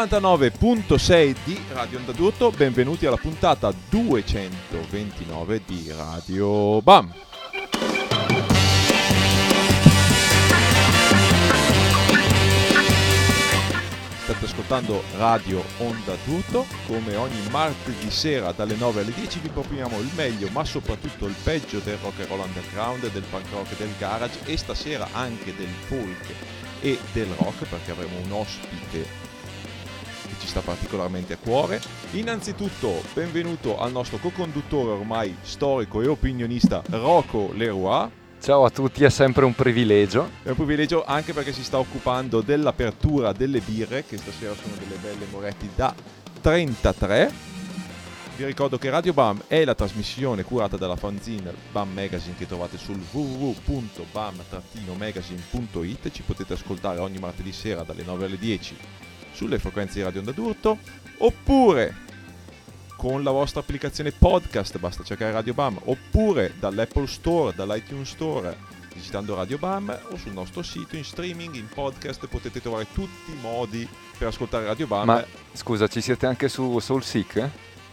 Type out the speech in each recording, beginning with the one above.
99.6 di Radio Onda d'Urto, benvenuti alla puntata 229 di Radio BAM. State ascoltando Radio Onda d'Urto, come ogni martedì sera dalle 9 alle 10 vi proponiamo il meglio ma soprattutto il peggio del rock and roll underground, del punk rock del garage e stasera anche del folk e del rock perché avremo un ospite che ci sta particolarmente a cuore. Innanzitutto benvenuto al nostro co-conduttore ormai storico e opinionista Rocco Leroy. Ciao a tutti, è sempre un privilegio. È un privilegio anche perché si sta occupando dell'apertura delle birre, che stasera sono delle belle Moretti da 33. Vi ricordo che Radio BAM è la trasmissione curata dalla fanzine BAM Magazine che trovate sul www.bam-magazine.it. Ci potete ascoltare ogni martedì sera dalle 9 alle 10 sulle frequenze di Radio Onda d'Urto oppure con la vostra applicazione podcast, basta cercare Radio BAM, oppure dall'Apple Store, dall'iTunes Store, digitando Radio BAM o sul nostro sito in streaming, in podcast, potete trovare tutti i modi per ascoltare Radio BAM. Ma scusa, ci siete anche su SoulSeek?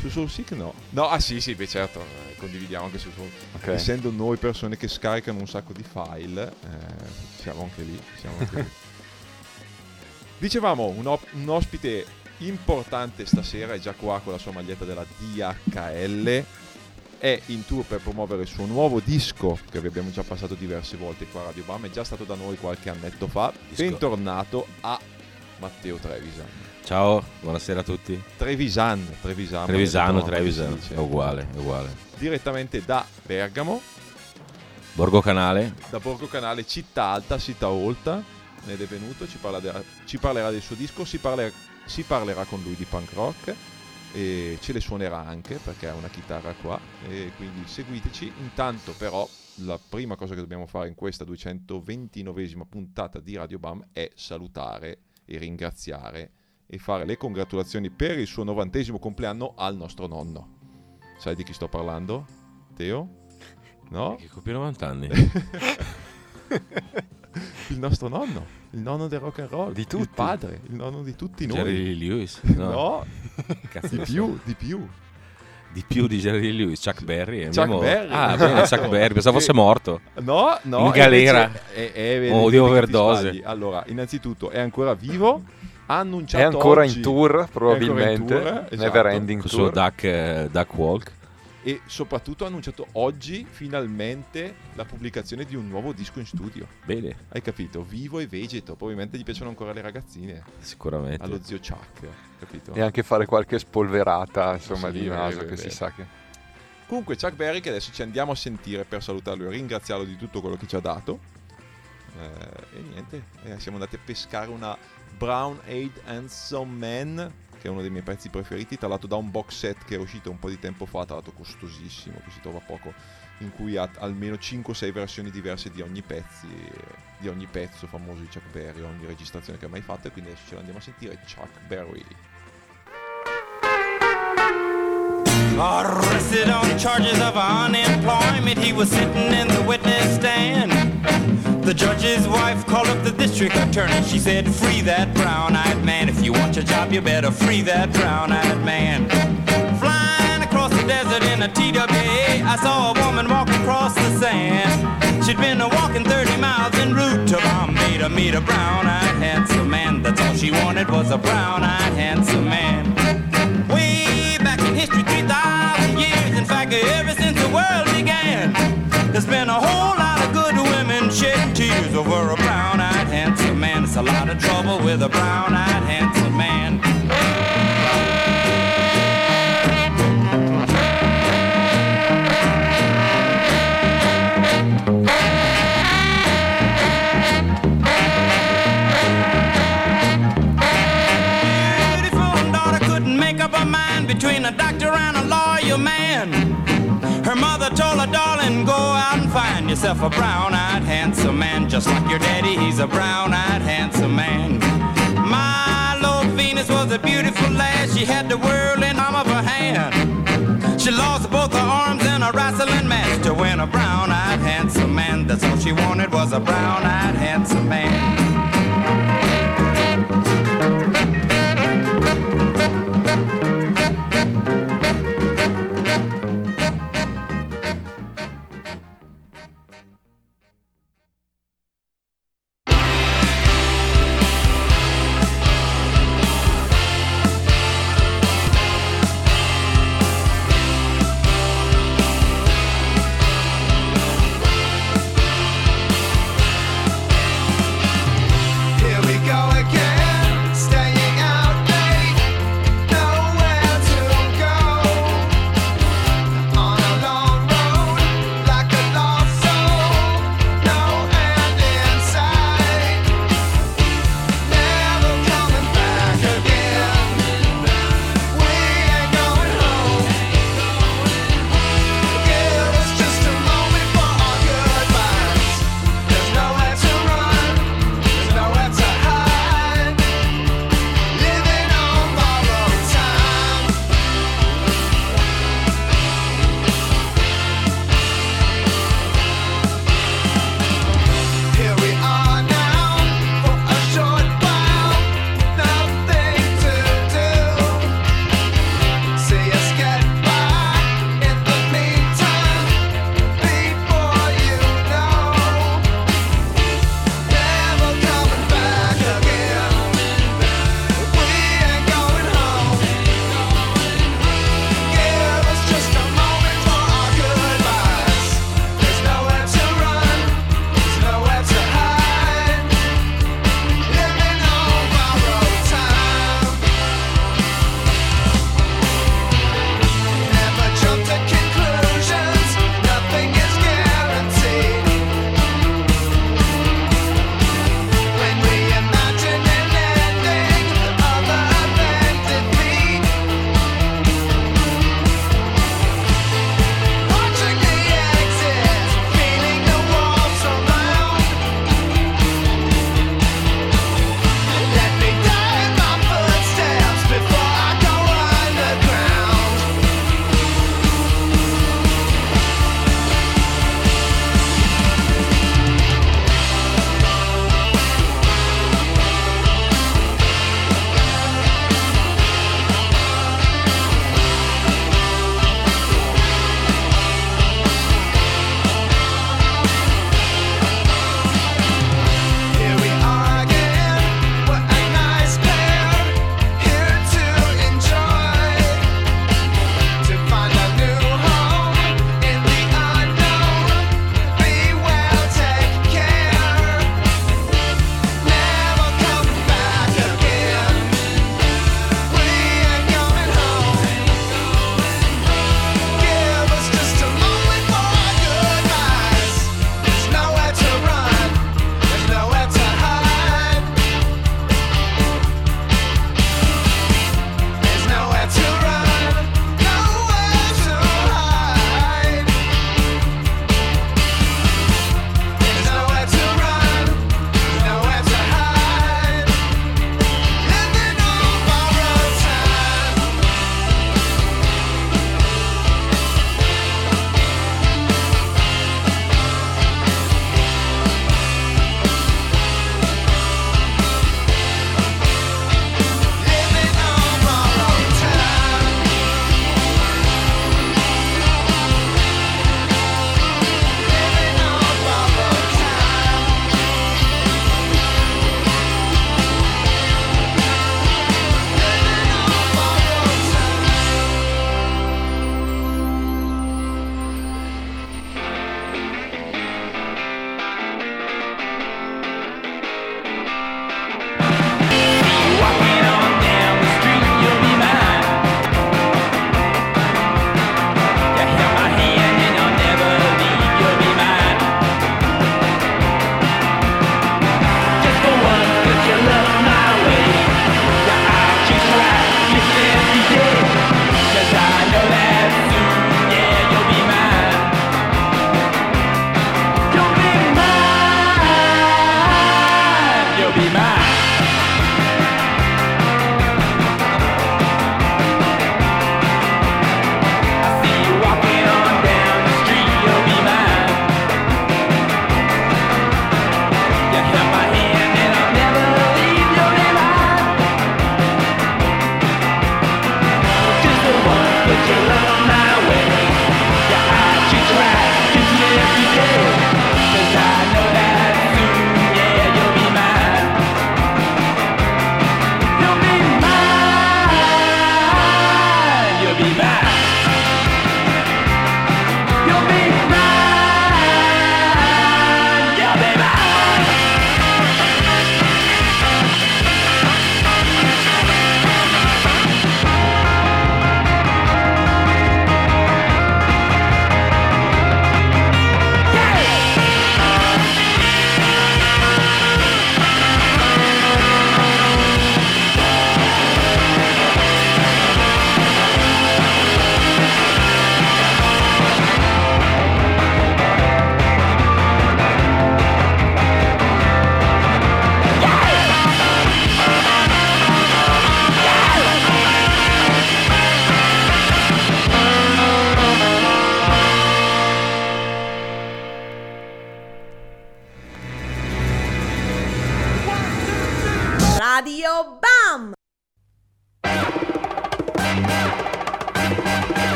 Su SoulSeak no. No, ah sì, sì, beh certo, eh, condividiamo anche su Soul. Ok. Essendo noi persone che scaricano un sacco di file, eh, siamo anche lì. Siamo anche lì. Dicevamo, un, op- un ospite importante stasera, è già qua con la sua maglietta della DHL, è in tour per promuovere il suo nuovo disco che vi abbiamo già passato diverse volte qua a Radio Bam, è già stato da noi qualche annetto fa. Disco. Bentornato a Matteo Trevisan. Ciao, buonasera a tutti. Trevisan, Trevisan. Trevisano, no, Trevisan, è uguale, è uguale. Direttamente da Bergamo, Borgo Canale, da Borgo Canale, città alta, città olta, ed è venuto, ci, parla ci parlerà del suo disco, si, parler- si parlerà con lui di punk rock e ce le suonerà anche perché ha una chitarra qua e quindi seguiteci. Intanto però la prima cosa che dobbiamo fare in questa 229esima puntata di Radio Bam è salutare e ringraziare e fare le congratulazioni per il suo novantesimo compleanno al nostro nonno. Sai di chi sto parlando? Teo? No? che compie 90 anni. il nostro nonno, il nonno del rock and roll, Di il tutti. padre, il nonno di tutti noi. Jerry Lee Lewis. No, Cazzo di più, di più. Di più di Jerry Lewis, Chuck Berry. è Chuck mio- Berry. Ah, bene, Chuck Berry, pensavo fosse morto. No, no. In galera. È, è, è- Oh, di overdose. Allora, innanzitutto è ancora vivo, ha annunciato È ancora oggi- in tour, è ancora in probabilmente. tour, esatto. Never ending suo tour. duck, eh, duck Walk. E soprattutto ha annunciato oggi finalmente la pubblicazione di un nuovo disco in studio. Bene, Hai capito? Vivo e vegeto, probabilmente gli piacciono ancora le ragazzine, sicuramente. allo zio Chuck, capito? E anche fare qualche spolverata, insomma, Sì, di naso, vero, che si sa che... Comunque Chuck Berry che adesso ci andiamo a sentire per salutarlo e ringraziarlo di tutto quello che ci ha dato. Eh, e niente, eh, siamo andati a pescare una Brown Aid Handsome Man, che è uno dei miei pezzi preferiti, tra l'altro da un box set che è uscito un po' di tempo fa, tra l'altro costosissimo, che si trova poco, in cui ha almeno 5-6 versioni diverse di ogni, pezzi, di ogni pezzo famoso di Chuck Berry, ogni registrazione che ha mai fatto, e quindi adesso ce l'andiamo a sentire Chuck Berry. Arrested on charges of unemployment, he was sitting in the witness stand. The judge's wife called up the district attorney. She said, Free that brown eyed man. If you want your job, you better free that brown eyed man. Flying across the desert in a TWA, I saw a woman walk across the sand. She'd been a walking 30 miles en route to Bombay to meet a brown eyed handsome man. That's all she wanted was a brown eyed handsome man. Way back in history, 3,000 years. In fact, ever since the world began, there's been a whole lot of good women shedding tears over a brown. It's a lot of trouble with a brown eyed handsome man. Beautiful daughter couldn't make up her mind between a doctor and a lawyer man. Her mother told her, darling, go out and find yourself a brown eyed handsome man. Just like your daddy, he's a brown eyed handsome man. Milo Venus was a beautiful lass. She had the world in palm of her hand. She lost both her arms in a wrestling match to win a brown eyed handsome man. That's all she wanted was a brown eyed handsome man.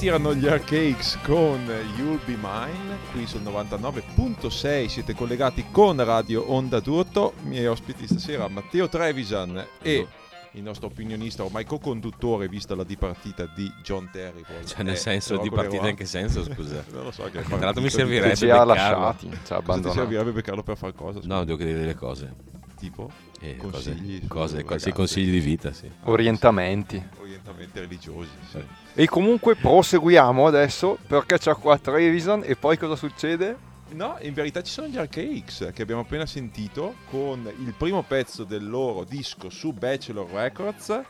Questi erano gli Arcakes con You'll Be Mine, qui sul 99.6 siete collegati con Radio Onda d'Urto, miei ospiti stasera Matteo Trevisan e il nostro opinionista, ormai co-conduttore vista la dipartita di John Terry. Cioè, nel Eh, senso di partita in che senso, scusa? non lo so che Tra l'altro mi servirebbe ci ha lasciati, ci ha Cosa ti abbandonato. servirebbe beccarlo per fare cosa? No, devo chiedere delle cose. Tipo Eh, Consigli cose, cose, ragazze. consigli di vita, sì. Orientamenti. orientamenti religiosi. Sì. E comunque proseguiamo adesso perché c'è qua Trevisan e poi cosa succede? No, in verità ci sono gli Arcakes che abbiamo appena sentito con il primo pezzo del loro disco su Bachelor Records.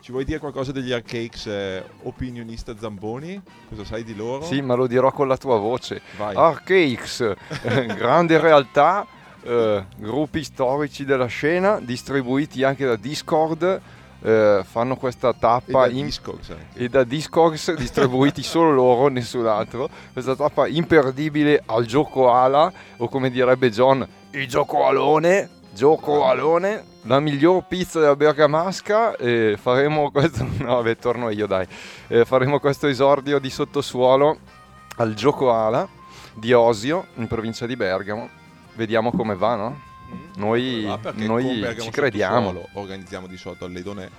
Ci vuoi dire qualcosa degli Arcakes, eh, opinionista Zamboni? Cosa sai di loro? Sì, ma lo dirò con la tua voce. Vai. Arcakes, eh, grande realtà, eh, gruppi storici della scena, distribuiti anche da Discord, eh, fanno questa e tappa da in- Discogs e da Discogs distribuiti solo loro, nessun altro. Questa tappa imperdibile al gioco ala, o come direbbe John, il gioco alone, gioco alone, la miglior pizza della Bergamasca. E faremo questo, no, vabbè, torno io, dai. Eh, faremo questo esordio di sottosuolo al gioco ala di Osio, in provincia di Bergamo. Vediamo come va, no? Mm. Noi- Ah, noi ci crediamo. Sottosuolo Organizziamo di solito all'Edone,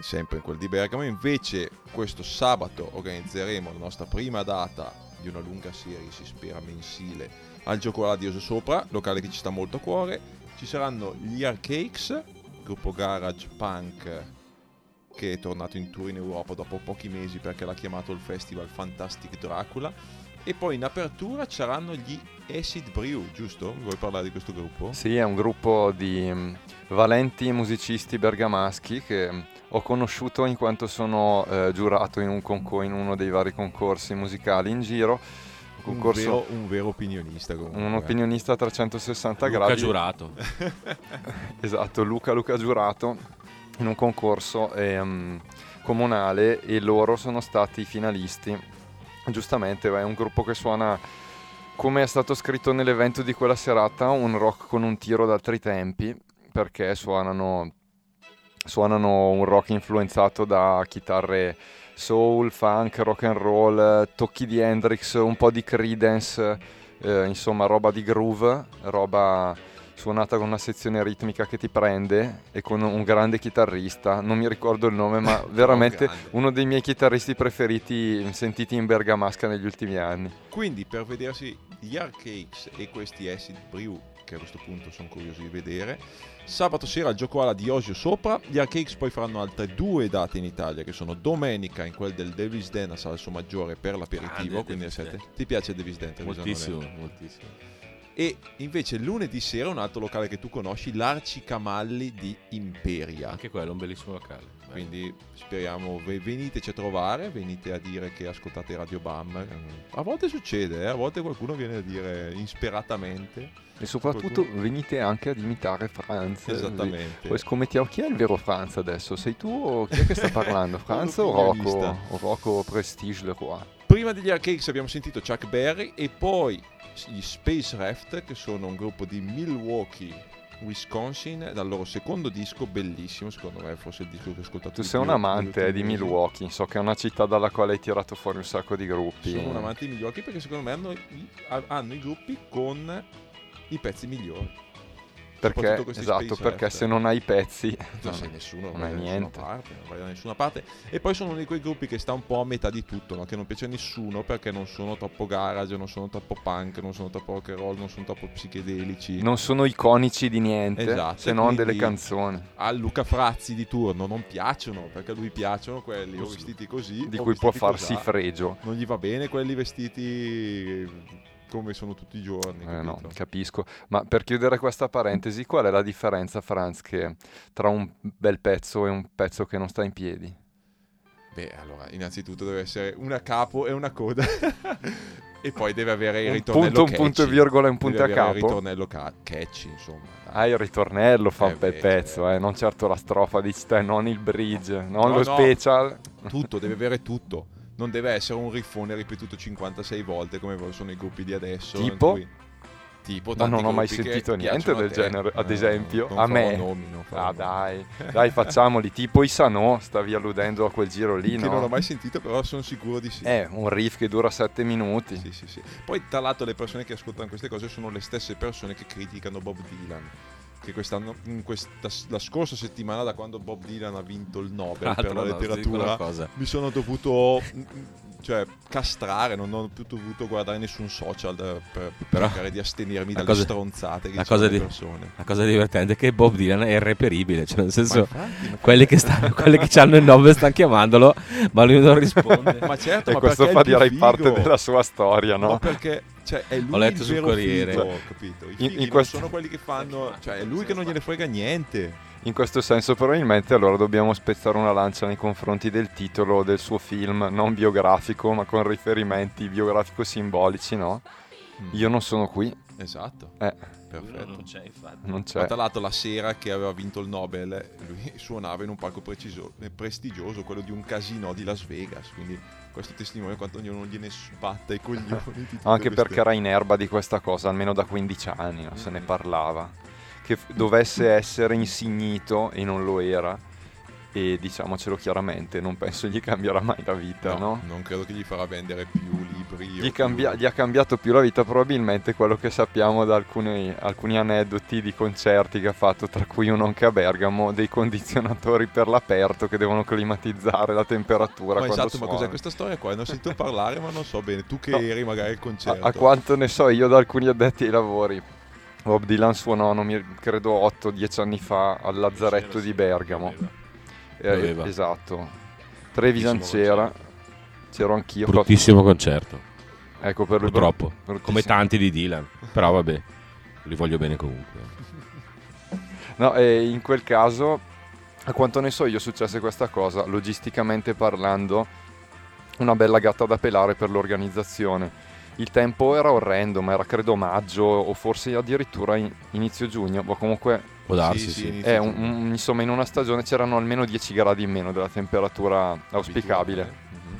sempre in quel di Bergamo. Invece, questo sabato organizzeremo la nostra prima data di una lunga serie, si spera mensile, al Gioco Radioso Sopra, locale che ci sta molto a cuore. Ci saranno gli Arcakes, gruppo garage punk che è tornato in tour in Europa dopo pochi mesi perché l'ha chiamato il festival Fantastic Dracula. E poi in apertura ci saranno gli Acid Brew, giusto? Vuoi parlare di questo gruppo? Sì, è un gruppo di mm, valenti musicisti bergamaschi che mm, ho conosciuto in quanto sono eh, giurato in, un conco- in uno dei vari concorsi musicali in giro. Un Un vero, un vero opinionista comunque. un opinionista a 360 Luca gradi. giurato. Esatto, Luca Luca Giurato in un concorso ehm, comunale e loro sono stati finalisti. Giustamente è un gruppo che suona come è stato scritto nell'evento di quella serata, un rock con un tiro d'altri tempi, perché suonano, suonano un rock influenzato da chitarre soul, funk, rock and roll, tocchi di Hendrix, un po' di Creedence, eh, insomma roba di groove, roba suonata con una sezione ritmica che ti prende e con un grande chitarrista, non mi ricordo il nome, ma veramente grande. uno dei miei chitarristi preferiti sentiti in bergamasca negli ultimi anni. Quindi per vedersi gli Arcakes e questi Acid Brew, che a questo punto sono curioso di vedere, sabato sera al gioco ala di Osio sopra, gli Arcakes poi faranno altre due date in Italia, che sono domenica in quel del Davis Den a Salso Maggiore per l'aperitivo, Grande quindi alle Davis 7. Den. Ti piace il Davis Den? Moltissimo, moltissimo. E invece lunedì sera un altro locale che tu conosci, l'Arci Camalli di Imperia. Anche quello è un bellissimo locale. Quindi speriamo, ve- veniteci a trovare, venite a dire che ascoltate Radio Bam. A volte succede, eh, a volte qualcuno viene a dire insperatamente. E soprattutto Qualcuno- venite anche ad imitare Franz. Esattamente. Poi scommettiamo chi è il vero Franz adesso? Sei tu o chi è che sta parlando? Franz o Rocco? O Rocco Prestige Leroy? Prima degli Arcakes abbiamo sentito Chuck Berry e poi gli Space Raft, che sono un gruppo di Milwaukee, Wisconsin, dal loro secondo disco, bellissimo, secondo me forse il disco che ho ascoltato Tu sei un amante eh, di. Milwaukee, so che è una città dalla quale hai tirato fuori un sacco di gruppi. Sono un amante di Milwaukee perché secondo me hanno i, hanno i gruppi con i pezzi migliori. Perché, esatto, perché se non hai i pezzi... Non no, sei nessuno, non vai hai niente. parte, non vai da nessuna parte. E poi sono uno di quei gruppi che sta un po' a metà di tutto, no? che non piace a nessuno perché non sono troppo garage, non sono troppo punk, non sono troppo rock and roll, non sono troppo psichedelici. Non sono iconici di niente, Esatto, se non delle canzoni, A Luca Frazzi di turno non piacciono perché a lui piacciono quelli o vestiti così di cui può farsi cosà. fregio. Non gli va bene quelli vestiti come sono tutti i giorni. Eh, no, capisco. Ma per chiudere questa parentesi, qual è la differenza, Franz, che tra un bel pezzo e un pezzo che non sta in piedi? Beh, allora, innanzitutto deve essere una capo e una coda. e poi deve avere il Un ritornello punto, un punto e catchy. virgola e un punto Deve a avere il capo? ritornello ca- catchy, insomma. dai. Ah, il ritornello fa Eh un bel pezzo, cioè. eh, non certo la strofa di te, non il bridge, non No, lo no. special. Tutto, deve avere tutto. Non deve essere un riffone ripetuto 56 volte come sono i gruppi di adesso. Tipo? cui- Tipo Ma non ho mai sentito niente del genere, ad No, esempio, a me. nomi, Ah dai, dai facciamoli, tipo i Sanò, stavi alludendo a quel giro lì, Che non ho no? mai sentito, però sono sicuro di sì. È un riff che dura 7 minuti. Sì, sì, sì. Poi, tra l'altro, le persone che ascoltano queste cose sono le stesse persone che criticano Bob Dylan. Che quest'anno, questa, la scorsa settimana, da quando Bob Dylan ha vinto il Nobel Tra per la letteratura, mi sono dovuto mm, cioè, castrare, non ho più dovuto guardare nessun social eh, per, per Però, cercare di astenermi dalle cosa- stronzate che la cosa le di- persone. La cosa divertente è che Bob Dylan è irreperibile, cioè nel Ma senso infatti, ma- quelli che, stanno, quelli che hanno il Nobel stanno chiamandolo, ma lui non risponde. Ma certo, E ma questo fa direi parte della sua storia, Ma no? perché cioè, è lui Ho letto il sul vero Corriere. figo, capito? I In- fighi in non questo- sono quelli che fanno, cioè è lui che non gliene frega niente. In questo senso probabilmente allora dobbiamo spezzare una lancia nei confronti del titolo del suo film, non biografico, ma con riferimenti biografico-simbolici, no? Mm. Io non sono qui, Esatto, eh, perfetto. c'è infatti. non Ma c'è. tra l'altro la sera che aveva vinto il Nobel lui suonava in un palco preciso- prestigioso, quello di un casino di Las Vegas, quindi questo testimonia quanto ognuno gliene sbatta i coglioni. Anche perché era in erba di questa cosa, almeno da 15 anni, no? se ne Mm. parlava. Che f- dovesse essere insignito e non lo era. E diciamocelo chiaramente, non penso gli cambierà mai la vita, no? non credo che gli farà vendere più libri. Gli, più- cambia- gli ha cambiato più la vita probabilmente quello che sappiamo da alcuni, alcuni aneddoti di concerti che ha fatto, tra cui uno anche a Bergamo, dei condizionatori per l'aperto che devono climatizzare la temperatura Ma esatto, ma suona. cos'è questa storia qua? Ne ho sentito parlare, ma non so bene. Tu che No. eri magari al A, concerto. a quanto ne so io da alcuni addetti ai lavori, Bob Dylan suonò, non mi credo 8-10 anni fa, al Lazzaretto di Bergamo. Eh, esatto. Trevisan c'era, c'ero anch'io. Bruttissimo concerto, Ecco per purtroppo. bruttissimo. Come tanti di Dylan. Però vabbè, li voglio bene comunque. No, e in quel caso, a quanto ne so io, successe questa cosa, logisticamente parlando, una bella gatta da pelare per l'organizzazione. Il tempo era orrendo, ma era credo maggio o forse addirittura in- inizio giugno, ma comunque Può darsi, Sì, sì. sì, è un- un- insomma in una stagione c'erano almeno 10 gradi in meno della temperatura auspicabile. Mhm.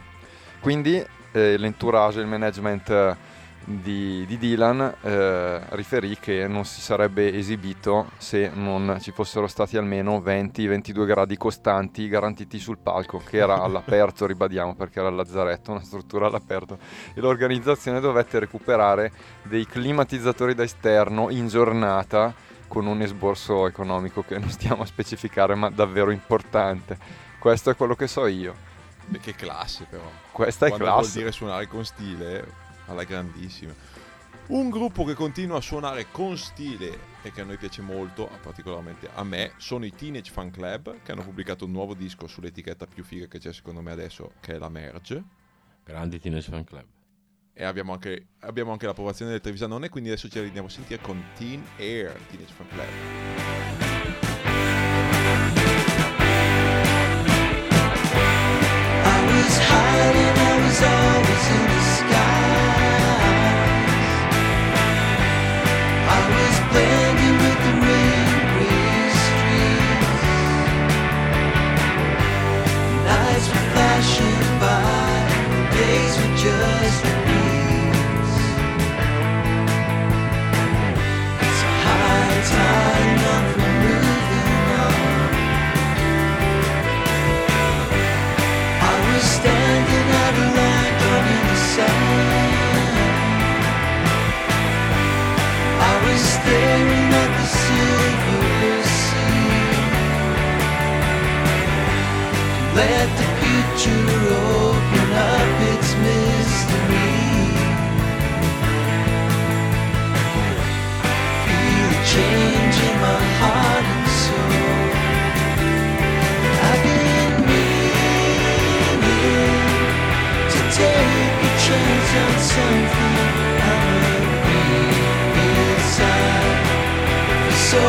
Quindi eh, l'entourage, il management eh, di, di Dylan eh, riferì che non si sarebbe esibito se non ci fossero stati almeno 20-22 gradi costanti garantiti sul palco, che era all'aperto, ribadiamo, perché era il lazzaretto, una struttura all'aperto. E l'organizzazione dovette recuperare dei climatizzatori da esterno in giornata con un esborso economico che non stiamo a specificare, ma davvero importante. Questo è quello che so io. Beh, Che classe però. Questa è Quando vuol classe. dire suonare con stile, alla grandissima. Un gruppo che continua a suonare con stile e che a noi piace molto, particolarmente a me, sono i Teenage Fan Club che hanno pubblicato un nuovo disco sull'etichetta più figa che c'è secondo me adesso, che è la Merge. Grandi Teenage Fan Club. E abbiamo anche, abbiamo anche l'approvazione del Trevisanone, quindi adesso ce la andiamo a sentire con Teen Air, Teenage Fan Club. I was hiding, I was always in Let the future open up its mystery. Feel change in my heart and soul. I've been meaning to take a chance on something I'm inside. So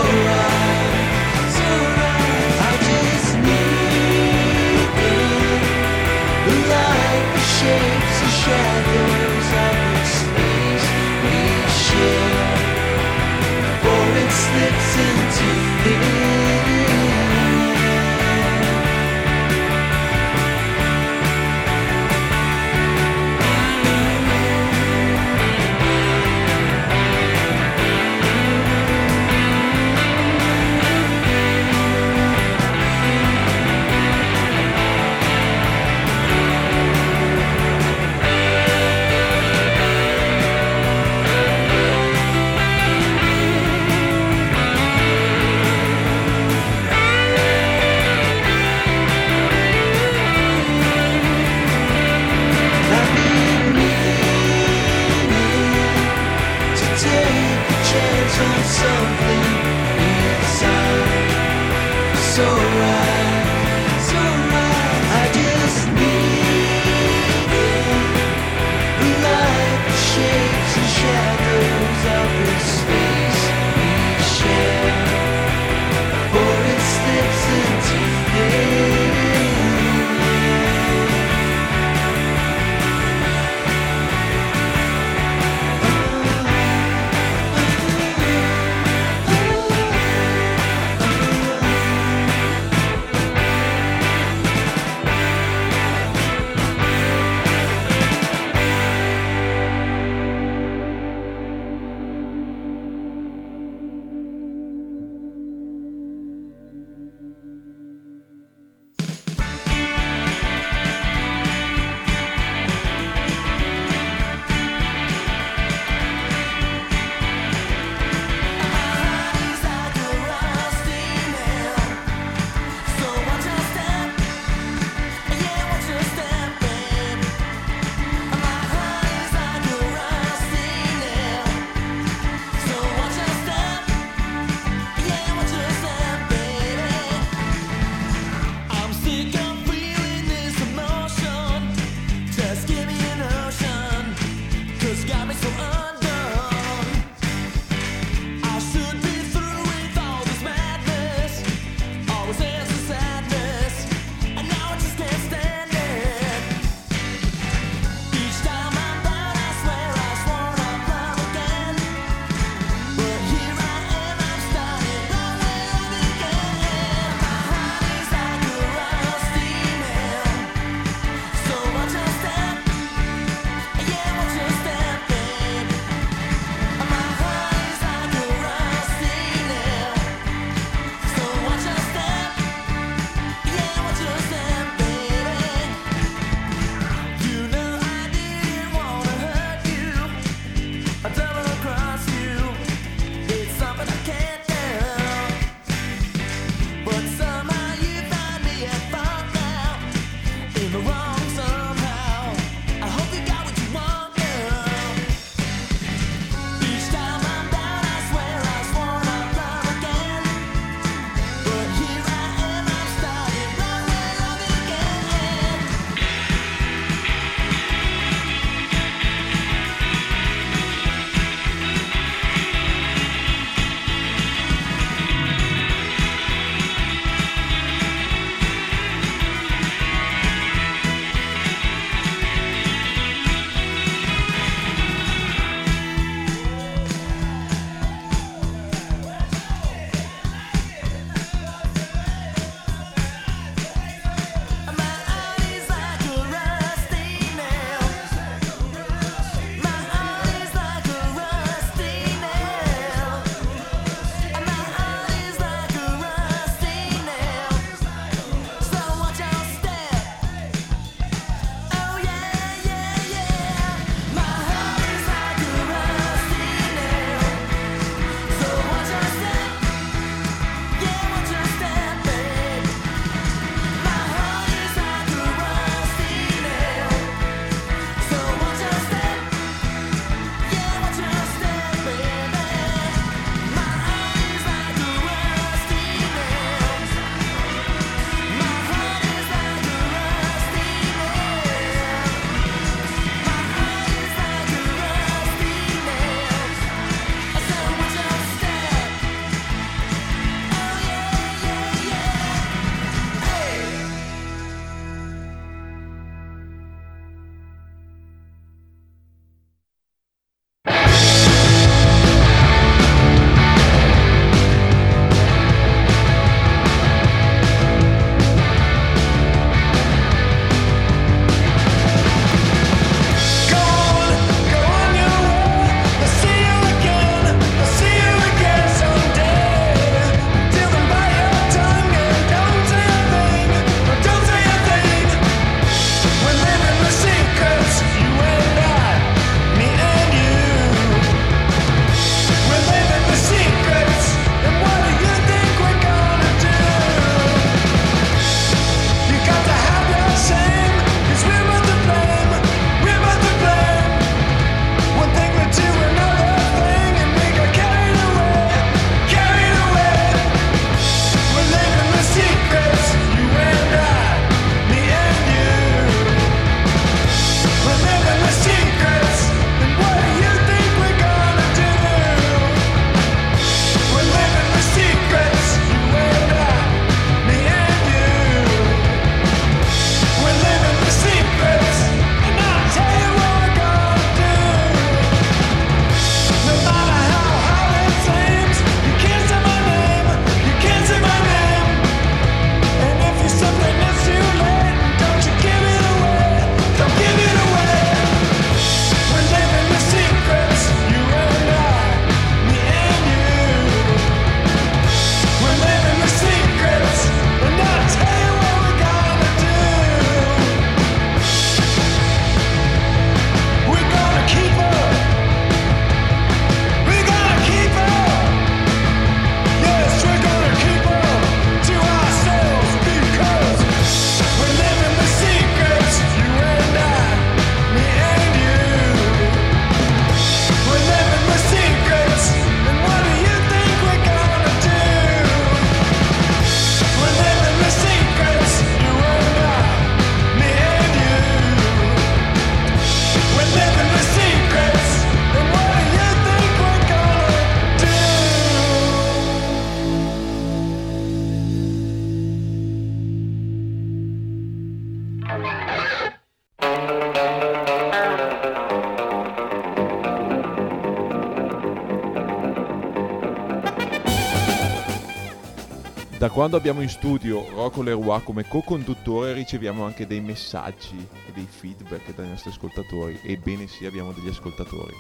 Da quando abbiamo in studio Rocco Leroy come co-conduttore riceviamo anche dei messaggi e dei feedback dai nostri ascoltatori. Ebbene sì, abbiamo degli ascoltatori.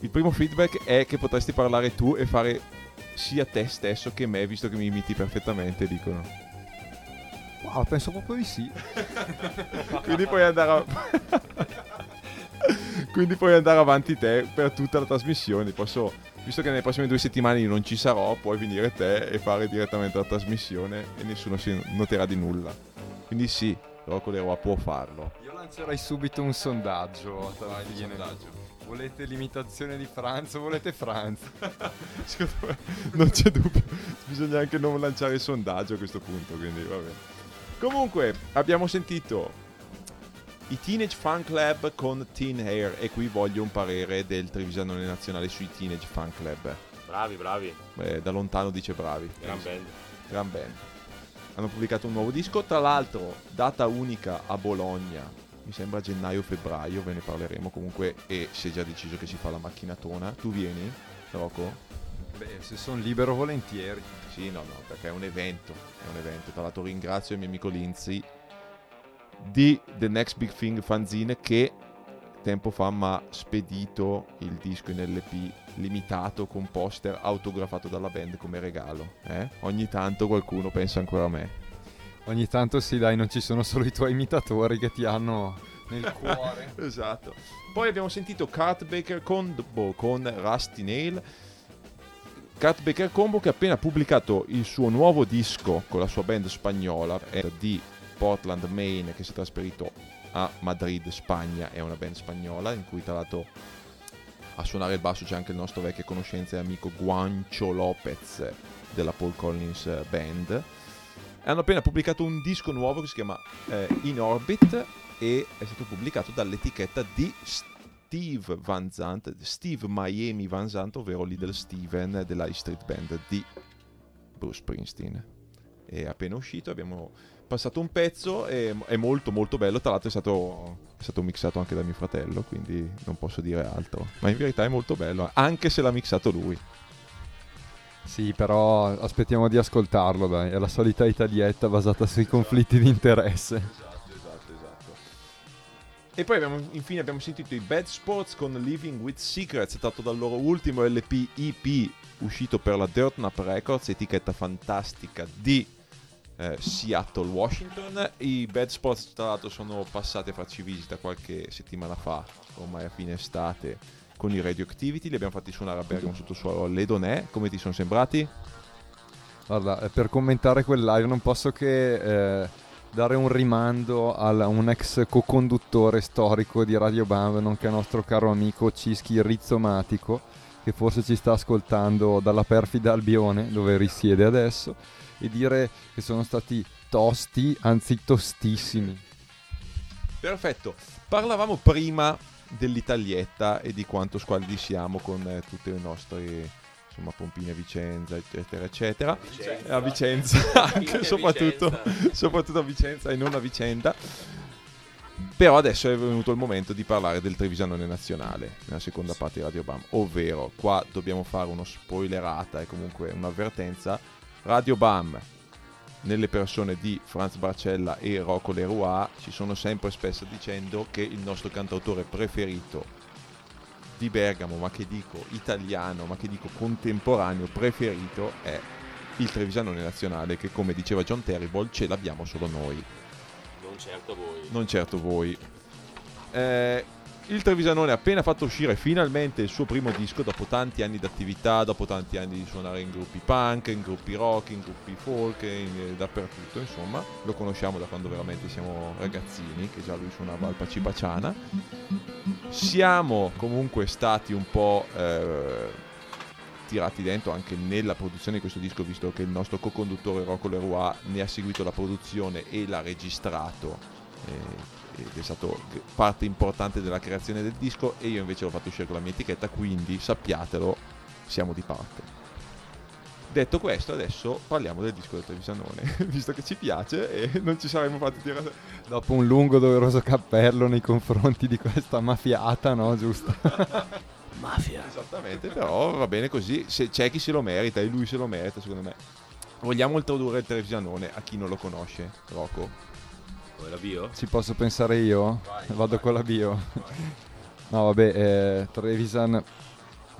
Il primo feedback è che potresti parlare tu e fare sia te stesso che me, visto che mi imiti perfettamente, dicono. Wow, penso proprio di sì. Quindi puoi andare a... Quindi puoi andare avanti te per tutta la trasmissione. Posso, visto che nelle prossime due settimane io non ci sarò, puoi venire te e fare direttamente la trasmissione e nessuno si noterà di nulla. Quindi sì, Rocco Leroy può farlo. Io lancerei subito un sondaggio a tal fine. Volete l'imitazione di Franz o volete Franz? Secondo me non c'è dubbio, bisogna anche non lanciare il sondaggio a questo punto, quindi va bene. Comunque, abbiamo sentito i Teenage Fan Club con Teen Hair e qui voglio un parere del Trevisanone Nazionale sui Teenage Fan Club. Bravi, bravi. Eh, da lontano dice bravi. Gran band. Gran band. Hanno pubblicato un nuovo disco, tra l'altro data unica a Bologna, mi sembra gennaio-febbraio, ve ne parleremo comunque e si è già deciso che si fa la macchinatona. Tu vieni, Rocco? Beh, se sono libero volentieri. Sì, no, no, perché è un evento, è un evento. Tra l'altro ringrazio il mio amico Lindsay di The Next Big Thing fanzine che tempo fa mi ha spedito il disco in LP limitato con poster autografato dalla band come regalo. eh? Ogni tanto qualcuno pensa ancora a me. Ogni tanto sì, dai, non ci sono solo i tuoi imitatori che ti hanno nel cuore. esatto. Poi abbiamo sentito Kurt Baker Combo con Rusty Nail. Kurt Baker Combo che ha appena pubblicato il suo nuovo disco con la sua band spagnola è di Portland, Maine, che si è trasferito a Madrid, Spagna. È una band spagnola in cui tra l'altro a suonare il basso c'è anche il nostro vecchio conoscenza e amico Guancio Lopez della Paul Collins Band. Hanno appena pubblicato un disco nuovo che si chiama eh, In Orbit e è stato pubblicato dall'etichetta di Steve Van Zandt, Steve Miami Van Zandt, ovvero Little Steven della Street Band di Bruce Springsteen. È appena uscito, abbiamo passato un pezzo e è molto molto bello, tra l'altro è stato, è stato mixato anche da mio fratello, quindi non posso dire altro. Ma in verità è molto bello, anche se l'ha mixato lui. Sì, però aspettiamo di ascoltarlo, dai. È la solita italietta basata sui conflitti di interesse. Esatto, esatto, esatto. E poi abbiamo, infine abbiamo sentito i Bad Sports con Living with Secrets, tratto dal loro ultimo LP EP uscito per la Dirt Nap Records, etichetta fantastica di eh, Seattle, Washington. I Bad Sports, tra l'altro, sono passati a farci visita qualche settimana fa, ormai a fine estate, con i Radioactivity. Li abbiamo fatti suonare a Bergamo sotto suolo Le Donè. Come ti sono sembrati? Guarda, eh, per commentare quel live non posso che eh, dare un rimando a un ex co-conduttore storico di Radio Bam, nonché nostro caro amico Cischi Rizzomatico, che forse ci sta ascoltando dalla perfida Albione, dove risiede adesso, e dire che sono stati tosti, anzi tostissimi. Perfetto. Parlavamo prima dell'Italietta e di quanto squalidi siamo con eh, tutte le nostre insomma pompine a Vicenza eccetera eccetera Vicenza. a Vicenza anche a soprattutto, Vicenza. soprattutto a Vicenza e non a Vicenda però adesso è venuto il momento di parlare del Trevisanone nazionale nella seconda parte di Radio Bam ovvero qua dobbiamo fare uno spoilerata e comunque un'avvertenza Radio Bam nelle persone di Franz Barcella e Rocco Leroy ci sono sempre spesso dicendo che il nostro cantautore preferito di Bergamo, ma che dico italiano, ma che dico contemporaneo preferito è il Trevisanone Nazionale che come diceva John Terrible ce l'abbiamo solo noi, Non certo voi. non certo voi. Eh, il Trevisanone ha appena fatto uscire finalmente il suo primo disco dopo tanti anni di attività, dopo tanti anni di suonare in gruppi punk, in gruppi rock, in gruppi folk, in- eh, dappertutto, insomma. Lo conosciamo da quando veramente siamo ragazzini, che già lui suonava al Pacipaciana. Siamo comunque stati un po' eh, tirati dentro anche nella produzione di questo disco, visto che il nostro co-conduttore Rocco Leroy ne ha seguito la produzione e l'ha registrato. eh, ed è stato parte importante della creazione del disco e io invece l'ho fatto uscire con la mia etichetta, quindi sappiatelo, siamo di parte. Detto questo, adesso parliamo del disco del Trevisanone, visto che ci piace e non ci saremmo fatti tirare. Dopo un lungo doveroso cappello nei confronti di questa mafiata, no? Giusto? Mafia. Esattamente, però va bene così, se c'è chi se lo merita e lui se lo merita secondo me. Vogliamo introdurre il televisionone a chi non lo conosce, Rocco? Vuoi la bio? Ci posso pensare io? Vado con la bio. No, vabbè, eh, Trevisan.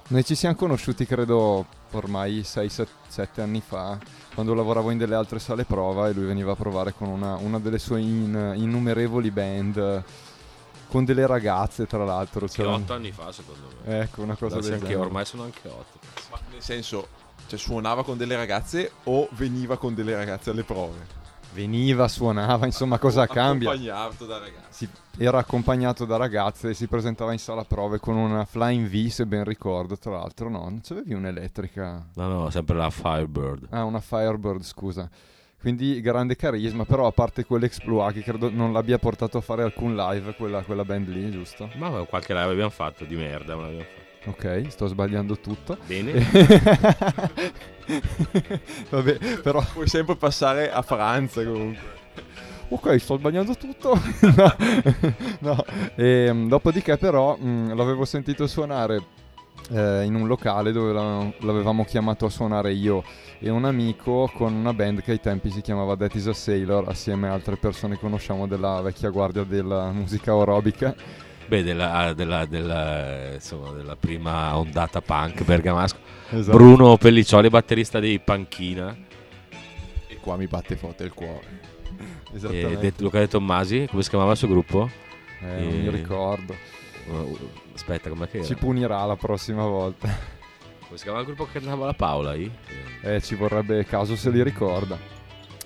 Noi ci siamo conosciuti, credo, ormai 6-7 anni fa, quando lavoravo in delle altre sale prova e lui veniva a provare con una, una delle sue in- innumerevoli band, con delle ragazze, tra l'altro. Che c'erano- otto anni fa, secondo me. Ecco, una cosa del genere. ormai sono anche otto. Ma nel senso, cioè suonava con delle ragazze o veniva con delle ragazze alle prove? Veniva, suonava, insomma, cosa cambia? Accompagnato da ragazze. Si- era accompagnato da ragazze e si presentava in sala prove con una Flying V, se ben ricordo, tra l'altro. No, non c'avevi un'elettrica. No, no, sempre la Firebird. Ah, una Firebird, scusa. Quindi grande carisma, però a parte quell'exploit che credo non l'abbia portato a fare alcun live, quella, quella band lì, giusto? Ma qualche live abbiamo fatto di merda, ma l'abbiamo fatto. Ok, sto sbagliando tutto. Bene. Vabbè, però... Puoi sempre passare a Franza comunque. Ok, sto sbagliando tutto. no, no. Ehm, dopodiché però mh, l'avevo sentito suonare eh, in un locale dove la- l'avevamo chiamato a suonare io e un amico con una band che ai tempi si chiamava That is a Sailor assieme a altre persone che conosciamo della vecchia guardia della musica aerobica. Beh, della, della- della, insomma, della prima ondata punk bergamasco. Esatto. Bruno Pelliccioli, batterista dei Panchina. E qua mi batte forte il cuore. E Esattamente. det- Luca De Tommasi, come si chiamava il suo gruppo? Eh, non mi e- ricordo. Uh, aspetta, com'è che era? Ci punirà la prossima volta. Come si chiamava il gruppo che cantava la Paola? Io? Eh, ci vorrebbe caso se li ricorda.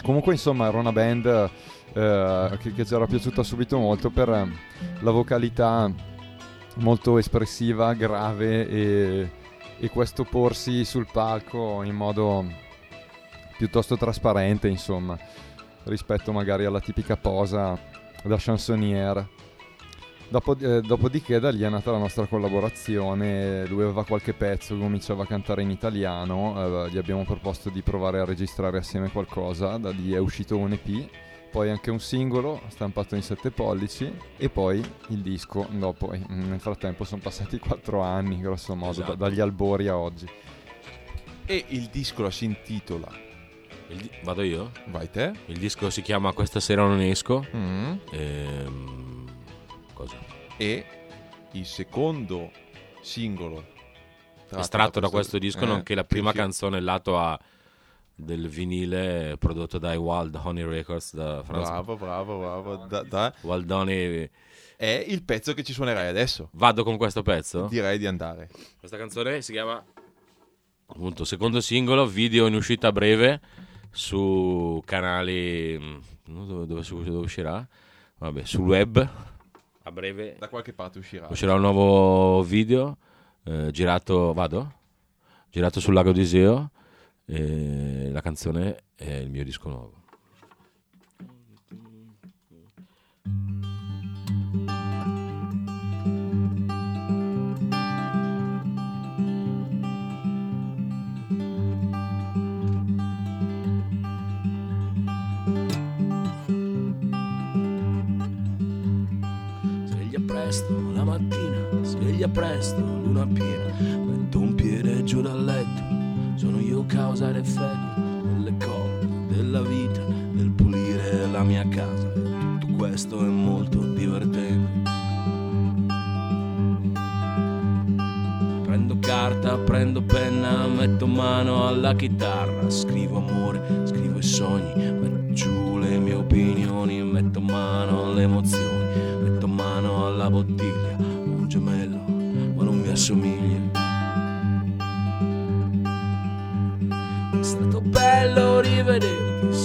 Comunque, insomma, era una band eh, che, che ci era piaciuta subito molto per eh, la vocalità molto espressiva, grave e, e questo porsi sul palco in modo piuttosto trasparente, insomma, rispetto magari alla tipica posa da chansonniere. Dopo- eh, dopodiché da lì è nata la nostra collaborazione, lui aveva qualche pezzo, cominciava a cantare in italiano, eh, gli abbiamo proposto di provare a registrare assieme qualcosa, da lì è uscito un EP, poi anche un singolo stampato in 7 pollici e poi il disco dopo. Mm, nel frattempo sono passati 4 anni, grosso modo, da- Esatto. dagli albori a oggi. E il disco si intitola Il di- vado io? Vai te? Il disco si chiama Questa sera non esco. Mm. Ehm, cosa? E il secondo singolo tratto Estratto da questo disco, eh, nonché la prima canzone lato A del vinile prodotto dai Wild Honey Records da Franz Bravo, bravo, bravo. Da- da- Wild Honey. È il pezzo che ci suonerai adesso. Vado con questo pezzo? Direi di andare. Questa canzone si chiama appunto secondo singolo, video in uscita a breve su canali mm, dove, dove, su- dove uscirà? Vabbè, sul web a breve Da qualche parte uscirà. uscirà un nuovo video eh, girato, vado? Girato sul lago di Iseo e la canzone è il mio disco nuovo. Presto la mattina, sveglia presto, luna piena, metto un piede giù dal letto, sono io causa ed effetto delle cose, della vita, del pulire la mia casa. Tutto questo è molto divertente. Prendo carta, prendo penna, metto mano alla chitarra, scrivo amore, scrivo i sogni, metto giù le mie opinioni, metto mano alle emozioni, metto mano alla bottiglia, un gemello, ma non mi assomiglia.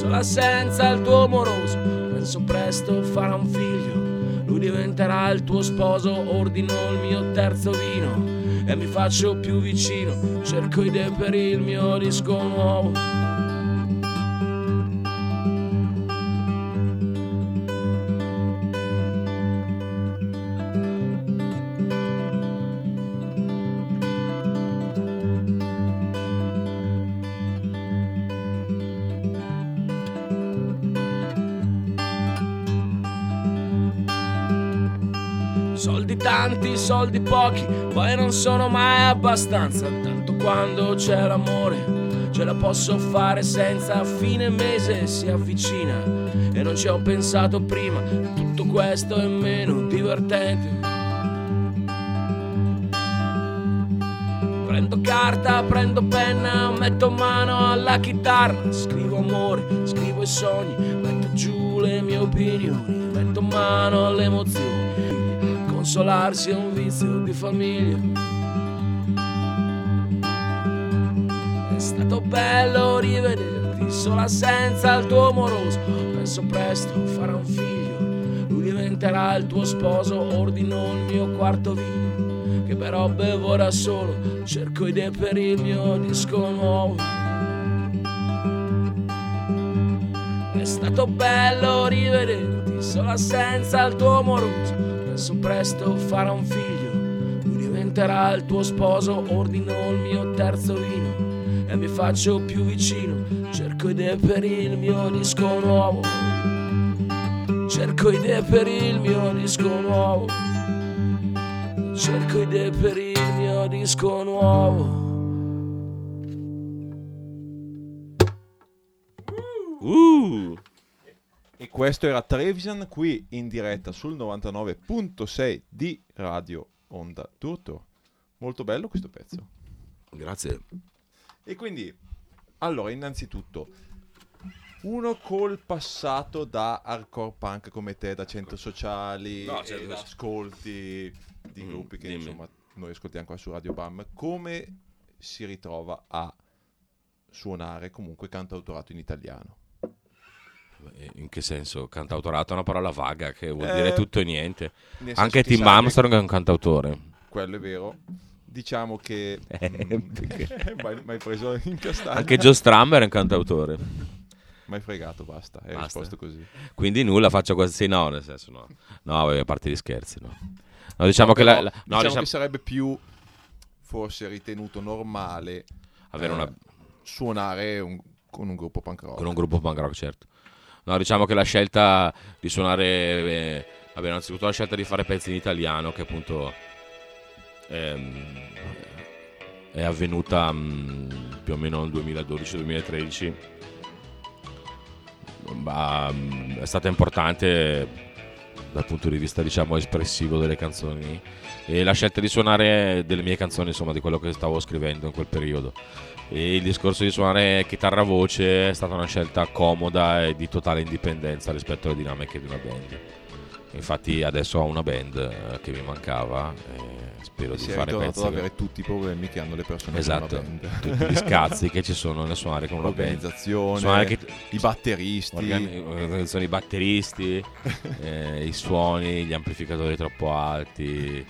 Sola senza il tuo amoroso, penso presto farà un figlio, lui diventerà il tuo sposo, ordino il mio terzo vino. E mi faccio più vicino, cerco idee per il mio disco nuovo. Soldi pochi, poi non sono mai abbastanza. Tanto quando c'è l'amore, ce la posso fare senza fine mese si avvicina e non ci ho pensato prima, tutto questo è meno divertente. Prendo carta, prendo penna, metto mano alla chitarra, scrivo amore, scrivo i sogni, metto giù le mie opinioni, metto mano alle emozioni. Consolarsi è un vizio di famiglia. È stato bello rivederti, sola senza il tuo amoroso. Penso presto farà un figlio, lui diventerà il tuo sposo. Ordino il mio quarto vino, che però bevo da solo. Cerco idee per il mio disco nuovo. È stato bello rivederti, sola senza il tuo amoroso. Penso presto farà un figlio, lui diventerà il tuo sposo. Ordino il mio terzo vino e mi faccio più vicino. Cerco idee per il mio disco nuovo. Cerco idee per il mio disco nuovo. Cerco idee per il mio disco nuovo. Questo era Trevisan qui in diretta sul 99.6 di Radio Onda Turto. Molto bello questo pezzo. grazie. E quindi, allora, innanzitutto, uno col passato da hardcore punk come te, da centri sociali, No, certo. da ascolti di Mm, gruppi che dimmi. insomma noi ascoltiamo qua su Radio Bam, come si ritrova a suonare comunque cantautorato in italiano? Eh, In che senso? Cantautorato è una parola vaga che vuol Eh, dire tutto e niente. Nel senso Anche che Tim sai Armstrong è un cantautore. Quello è vero. Diciamo che... Perché? Mi hai preso in castagna. Anche Joe Strummer è un cantautore. Mi hai fregato, basta. Hai Basta. risposto così. Quindi nulla, faccio quasi. Sì, no, nel senso no. No, vabbè, a parte gli scherzi, no. No, diciamo che la, però la- no, diciamo diciamo- che sarebbe più forse ritenuto normale avere eh, una, suonare un- con un gruppo punk rock. con un gruppo punk rock, certo. No, diciamo che la scelta di suonare, eh, vabbè, innanzitutto la scelta di fare pezzi in italiano, che appunto ehm, è avvenuta mm, più o meno nel 2012-2013, ma, mm, è stata importante dal punto di vista diciamo espressivo delle canzoni. E la scelta di suonare delle mie canzoni insomma di quello che stavo scrivendo in quel periodo e il discorso di suonare chitarra voce è stata una scelta comoda e di totale indipendenza rispetto alle dinamiche di una band infatti adesso ho una band eh, che mi mancava e spero di si è fare pezzi ad avere tutti i problemi che hanno le persone esatto con una band. tutti gli scazzi che ci sono nel suonare con una band suonare chi- i batteristi. organi- organizzazione i batteristi, eh, i suoni, gli amplificatori troppo alti.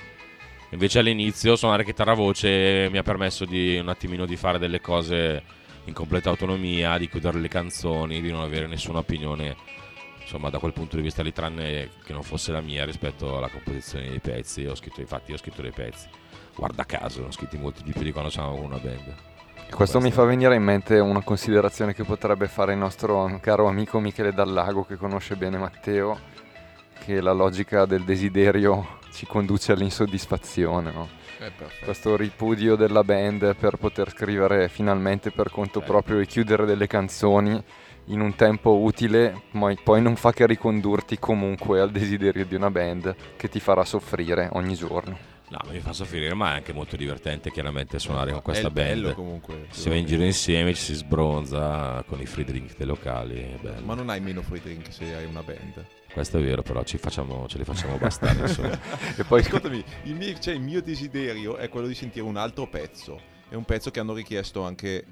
Invece all'inizio suonare chitarra voce mi ha permesso di un attimino di fare delle cose in completa autonomia, di chiudere le canzoni, di non avere nessuna opinione, insomma, da quel punto di vista lì, tranne che non fosse la mia rispetto alla composizione dei pezzi. Ho scritto, infatti, ho scritto dei pezzi. Guarda caso, ne ho scritti molti di più di quando con una band. Questo mi fa venire in mente una considerazione che potrebbe fare il nostro caro amico Michele Dallago che conosce bene Matteo, che la logica del desiderio ci conduce all'insoddisfazione. no? Eh. Questo ripudio della band per poter scrivere finalmente per conto Certo. proprio e chiudere delle canzoni in un tempo utile, ma poi non fa che ricondurti comunque al desiderio di una band che ti farà soffrire ogni giorno. No, mi fa soffrire, ma è anche molto divertente chiaramente suonare con questa è bello band. comunque. Si va in giro insieme, ci si sbronza con i free drink dei locali. è bello. Ma non hai meno free drink se hai una band. Questo è vero, però ci facciamo, ce li facciamo bastare. insomma. E poi Ascoltami, il mio, cioè, il mio desiderio è quello di sentire un altro pezzo. È un pezzo che hanno richiesto anche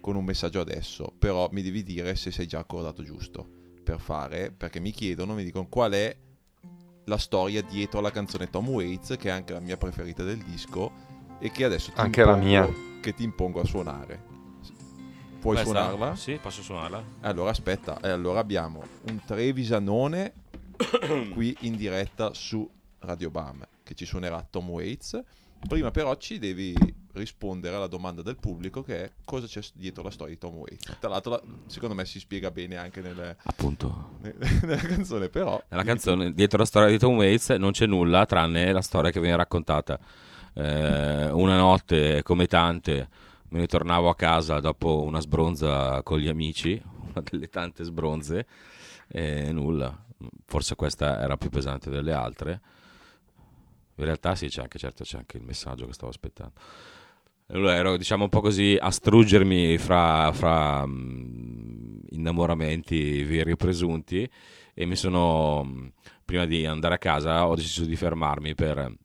con un messaggio adesso. Però mi devi dire se sei già accordato giusto per fare. Perché mi chiedono, mi dicono qual è la storia dietro alla canzone Tom Waits, che è anche la mia preferita del disco. E che adesso ti Anche la impongo- mia. Che ti impongo a suonare. Puoi Questa? suonarla? Sì, posso suonarla? Allora aspetta, e allora abbiamo un Trevisanone qui in diretta su Radio Bam che ci suonerà Tom Waits. Prima però ci devi rispondere alla domanda del pubblico che è cosa c'è dietro la storia di Tom Waits. Tra l'altro la- secondo me si spiega bene anche nelle- Appunto. nella canzone, però Nella canzone, dietro la storia di Tom Waits, non c'è nulla tranne la storia che viene raccontata. Eh, una notte, come tante, me ne tornavo a casa dopo una sbronza con gli amici, una delle tante sbronze, e nulla. Forse questa era più pesante delle altre. In realtà sì, c'è anche, certo, c'è anche il messaggio che stavo aspettando. Allora ero, diciamo, un po' così a struggermi fra, fra mm, innamoramenti veri o presunti e mi sono, mm, prima di andare a casa, ho deciso di fermarmi per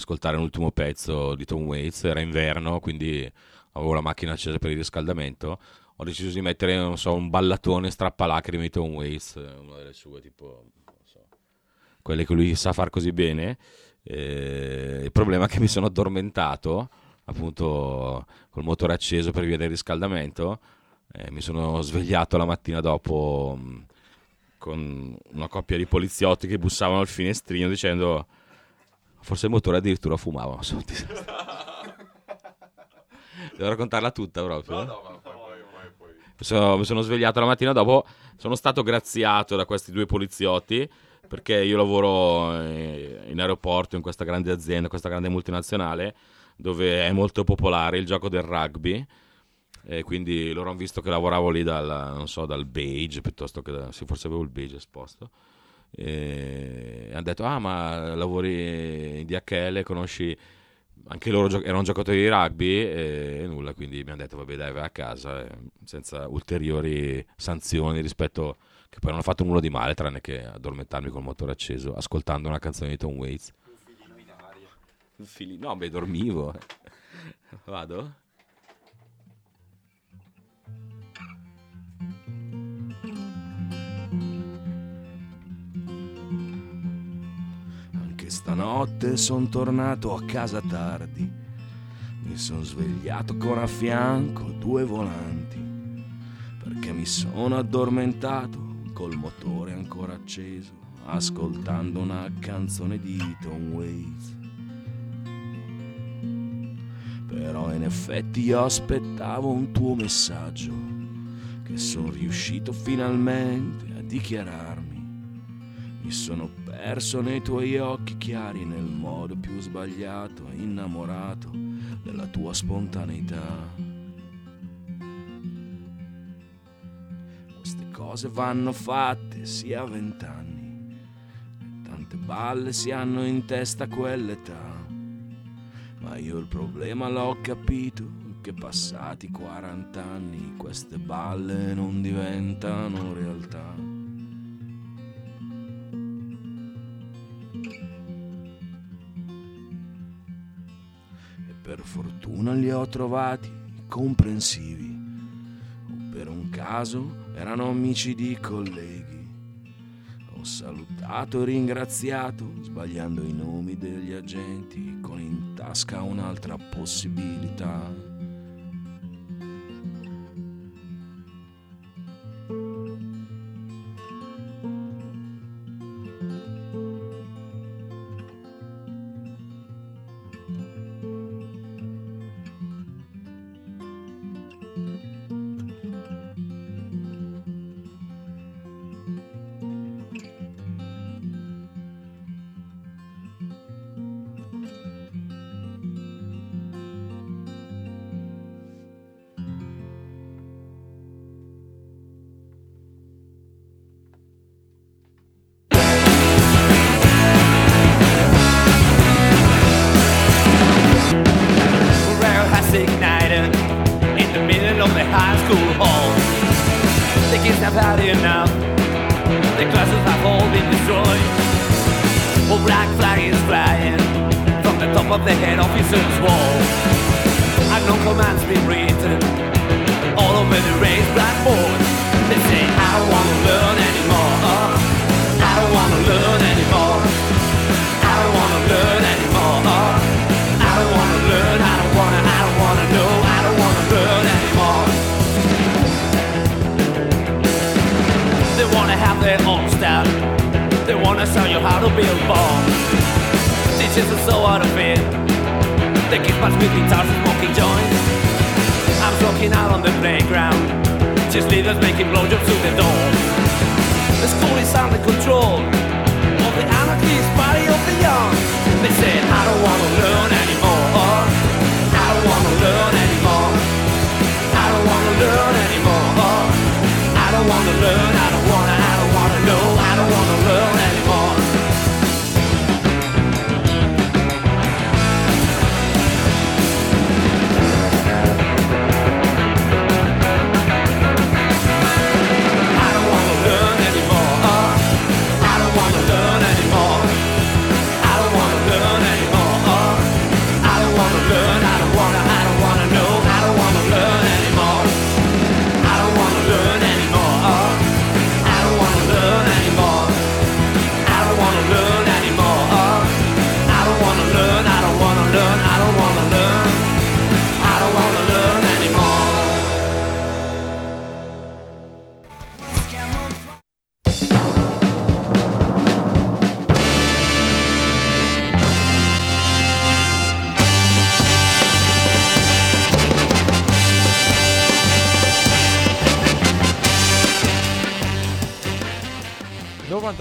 ascoltare l'ultimo pezzo di Tom Waits, era inverno, quindi avevo la macchina accesa per il riscaldamento, ho deciso di mettere, non so, un ballatone strappalacrime di Tom Waits, una delle sue, tipo, so, quelle che lui sa far così bene. Eh, il problema è che mi sono addormentato, appunto, col motore acceso per via del riscaldamento, eh, mi sono svegliato la mattina dopo mh, con una coppia di poliziotti che bussavano al finestrino dicendo forse il motore addirittura fumava non so, devo raccontarla tutta proprio mi sono, mi sono svegliato la mattina dopo sono stato graziato da questi due poliziotti perché io lavoro eh, in aeroporto in questa grande azienda questa grande multinazionale dove è molto popolare il gioco del rugby e quindi loro hanno visto che lavoravo lì dal, non so, dal beige piuttosto che da, sì, forse avevo il beige esposto e hanno detto ah ma lavori in DHL conosci anche loro gio- erano giocatori di rugby e, nulla quindi mi hanno detto vabbè dai vai a casa senza ulteriori sanzioni rispetto che poi non ho fatto nulla di male tranne che addormentarmi col motore acceso ascoltando una canzone di Tom Waits. Un filino no beh dormivo. Vado stanotte son tornato a casa tardi. Mi son svegliato con a fianco due volanti. Perché mi sono addormentato col motore ancora acceso, ascoltando una canzone di Tom Waits. Però in effetti io aspettavo un tuo messaggio, che sono riuscito finalmente a dichiararmi. Mi sono perso nei tuoi occhi chiari nel modo più sbagliato, innamorato della tua spontaneità. Queste cose vanno fatte sia a vent'anni, tante balle si hanno in testa a quell'età. Ma io il problema l'ho capito, che passati 40 anni queste balle non diventano realtà. Per fortuna li ho trovati comprensivi, o per un caso erano amici di colleghi. Ho salutato e ringraziato, sbagliando i nomi degli agenti, con in tasca un'altra possibilità.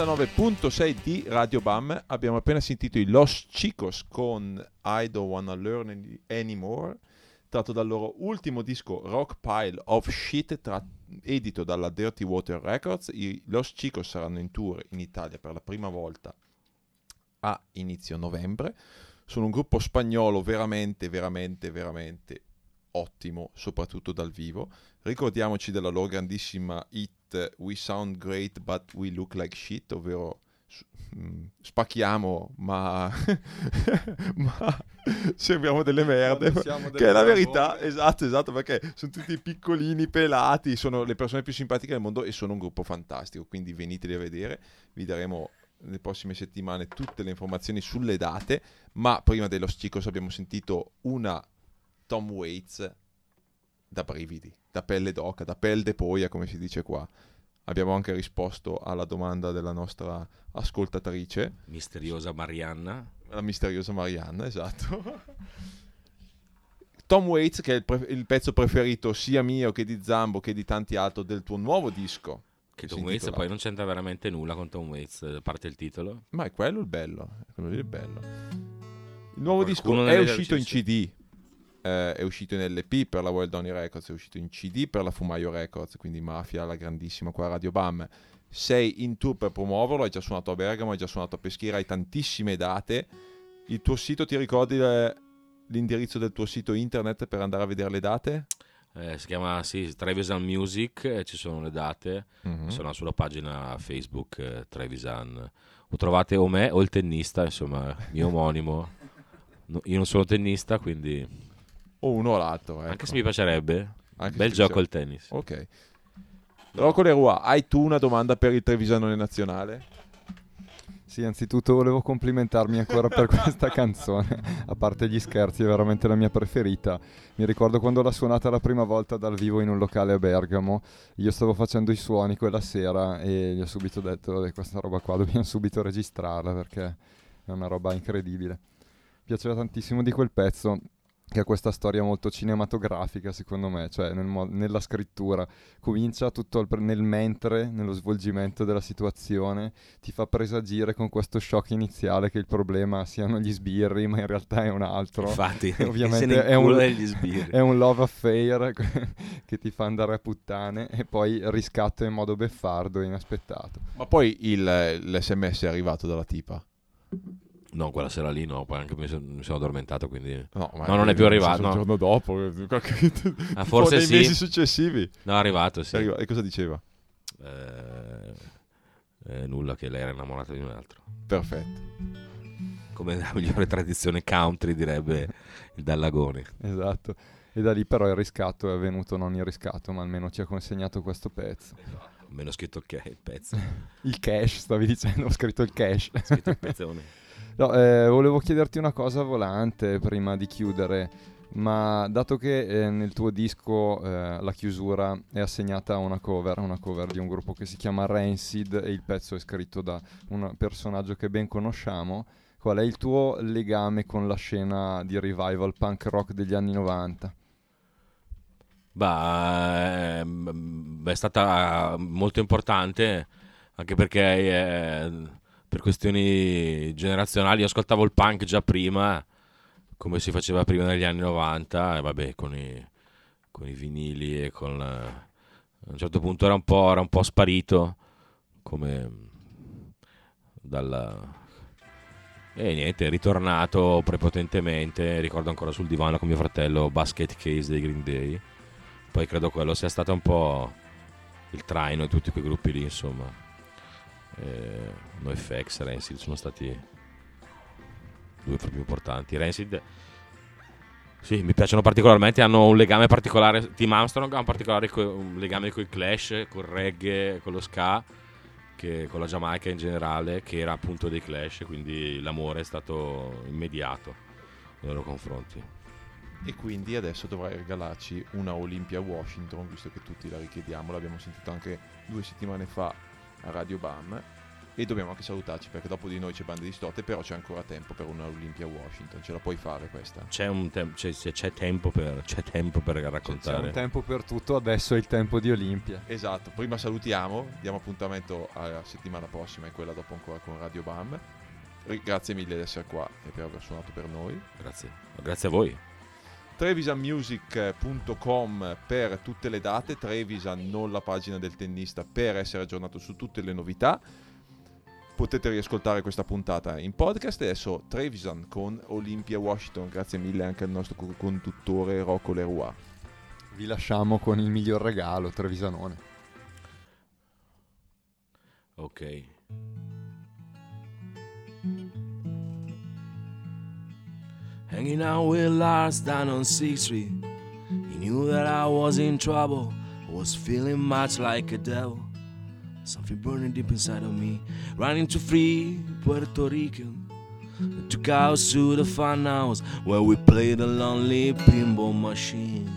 99.6 di Radio Bam. Abbiamo appena sentito i Los Chicos con I Don't Wanna Learn Any- Anymore tratto dal loro ultimo disco Rock Pile of Shit tra- edito dalla Dirty Water Records. I Los Chicos saranno in tour in Italia per la prima volta a inizio novembre. Sono un gruppo spagnolo veramente veramente veramente ottimo soprattutto dal vivo. Ricordiamoci della loro grandissima hit We Sound Great But We Look Like Shit, ovvero mm, spacchiamo ma, ma sembriamo delle merde. Siamo Che delle è la verità, esatto, esatto, perché sono tutti piccolini, pelati, sono le persone più simpatiche del mondo e sono un gruppo fantastico, quindi veniteli a vedere, vi daremo nelle prossime settimane tutte le informazioni sulle date, ma prima dello Chicos abbiamo sentito una Tom Waits da brividi, da pelle d'oca, da pelle de poia, come si dice qua. Abbiamo anche risposto alla domanda della nostra ascoltatrice, Misteriosa Marianna. la misteriosa Marianna, esatto. Tom Waits, che è il, pre- il pezzo preferito sia mio che di Zambo che di tanti altri del tuo nuovo disco. Che Tom Waits poi non c'entra veramente nulla con Tom Waits, a parte il titolo. Ma è quello il bello, è quello il bello. Il nuovo Qualcuno disco è uscito in. CD, eh, è uscito in LP per la Wild Donny Records, è uscito in CD per la Fumaio Records, quindi Mafia, la grandissima qua a Radio Bam. Sei in tour per promuoverlo, hai già suonato a Bergamo, hai già suonato a Peschiera, hai tantissime date. Il tuo sito, ti ricordi eh, l'indirizzo del tuo sito internet per andare a vedere le date? Eh, si chiama sì, Trevisan Music, eh, ci sono le date, Mhm. sono sulla pagina Facebook eh, Trevisan. O trovate o me o il tennista, insomma, mio omonimo. No, io non sono tennista, quindi O uno o l'altro. anche ecco. se mi piacerebbe, Anche bel gioco il tennis. Ok. Rocco Leroy, hai tu una domanda per il Trevisanone Nazionale? Sì, anzitutto volevo complimentarmi ancora per questa canzone, a parte gli scherzi, è veramente la mia preferita. Mi ricordo quando l'ha suonata la prima volta dal vivo in un locale a Bergamo, io stavo facendo i suoni quella sera e gli ho subito detto "Eh, questa roba qua dobbiamo subito registrarla perché è una roba incredibile. Mi piaceva tantissimo di quel pezzo che ha questa storia molto cinematografica secondo me, cioè nel mo- nella scrittura. Comincia tutto pre- nel mentre, nello svolgimento della situazione, ti fa presagire con questo shock iniziale che il problema siano gli sbirri, ma in realtà è un altro. Infatti, Ovviamente se ne è un- incula degli sbirri. È un love affair che ti fa andare a puttane e poi riscatto in modo beffardo e inaspettato. Ma poi il- l'SMS è arrivato dalla tipa. No, quella sera lì no, poi anche mi sono, mi sono addormentato, quindi... No, No, non è più arrivato, Il no. giorno dopo, eh, qualche- Ah, tipo forse nei sì. mesi successivi. No, è arrivato, sì. È arrivato- E cosa diceva? Eh, eh, nulla, che lei era innamorata di un altro. Perfetto. Come nella migliore tradizione country, direbbe il Dallagoni. Esatto. E da lì però il riscatto è avvenuto, non il riscatto, ma almeno ci ha consegnato questo pezzo. Meno scritto che il pezzo. Il cash, stavi dicendo, ho scritto il cash. scritto il pezzone. No, eh, volevo chiederti una cosa volante prima di chiudere, ma dato che eh, nel tuo disco eh, la chiusura è assegnata a una cover, una cover di un gruppo che si chiama Rancid e il pezzo è scritto da un personaggio che ben conosciamo, qual è il tuo legame con la scena di revival punk rock degli anni 90? Bah, ehm, è stata molto importante anche perché eh, per questioni generazionali io ascoltavo il punk già prima, come si faceva prima negli anni 90, e vabbè, con i, con i vinili e con... la- a un certo punto era un po', era un po' sparito, come dalla... E niente, è ritornato prepotentemente, ricordo ancora sul divano con mio fratello Basket Case dei Green Day. Poi credo quello sia stato un po' il traino di tutti quei gruppi lì, insomma. Eh, NoFX, Rancid sono stati due fra più importanti. Rancid, sì, mi piacciono particolarmente, hanno un legame particolare. Team Armstrong ha un particolare co- un legame con i Clash, col reggae, con lo ska, che, con la Giamaica in generale, che era appunto dei Clash, quindi l'amore è stato immediato nei loro confronti. E quindi adesso dovrai regalarci una Olympia Washington, visto che tutti la richiediamo, l'abbiamo sentito anche due settimane fa a Radio Bam. E dobbiamo anche salutarci perché dopo di noi c'è Bande Distorte, però c'è ancora tempo per una Olimpia Washington. Ce la puoi fare questa? C'è, un tem- c'è, c'è- c'è tempo per, c'è tempo per C'è un raccontare. tempo per tutto, adesso è il tempo di Olimpia. Esatto, prima salutiamo, diamo appuntamento alla settimana prossima e quella dopo ancora con Radio Bam. Grazie mille di essere qua e per aver suonato per noi. Grazie. Grazie a voi. trevisanmusic.com per tutte le date, Trevisan non la pagina del tennista per essere aggiornato su tutte le novità. Potete riascoltare questa puntata in podcast e adesso Trevisan con Olympia Washington. Grazie mille anche al nostro co- conduttore Rocco Leroy. Vi lasciamo con il miglior regalo, Trevisanone. Ok. Hanging out with Lars down on 6th Street. He knew that I was in trouble. I was feeling much like a devil. Something burning deep inside of me. Running to free Puerto Rican. I took us to the fun house where we played a lonely pinball machine.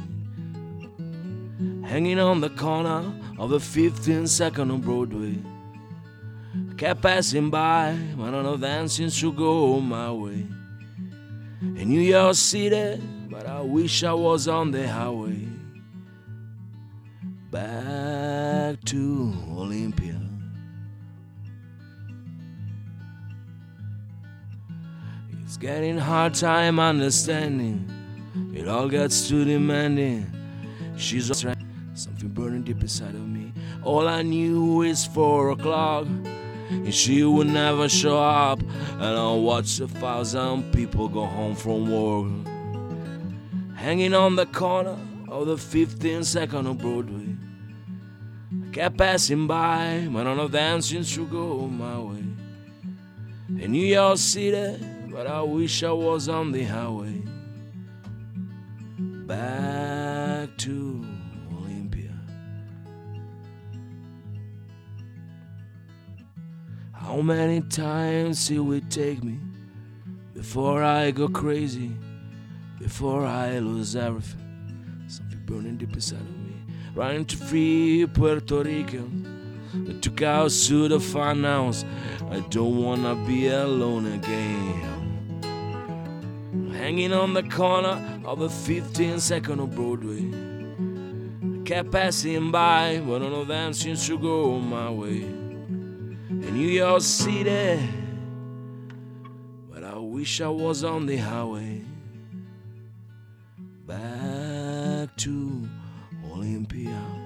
Hanging on the corner of the 15th second on Broadway. I kept passing by, but none of them seems to go my way in New York City, but I wish I was on the highway back to Olympia. It's getting hard time understanding. It all gets too demanding. She's right. Something burning deep inside of me. All I knew is four o'clock. And she would never show up. And I'll watch a thousand people go home from work. Hanging on the corner of the 15th second of Broadway. I kept passing by, but none of them seems to go my way. In New York City, but I wish I was on the highway. Back to How many times it take me before I go crazy, before I lose everything? Something burning deep inside of me, running to free Puerto Rican. I took to the house. I don't wanna be alone again. Hanging on the corner of a 15 second of Broadway. I kept passing by, but none of them seems to go my way New York City. But I wish I was on the highway back to Olympia.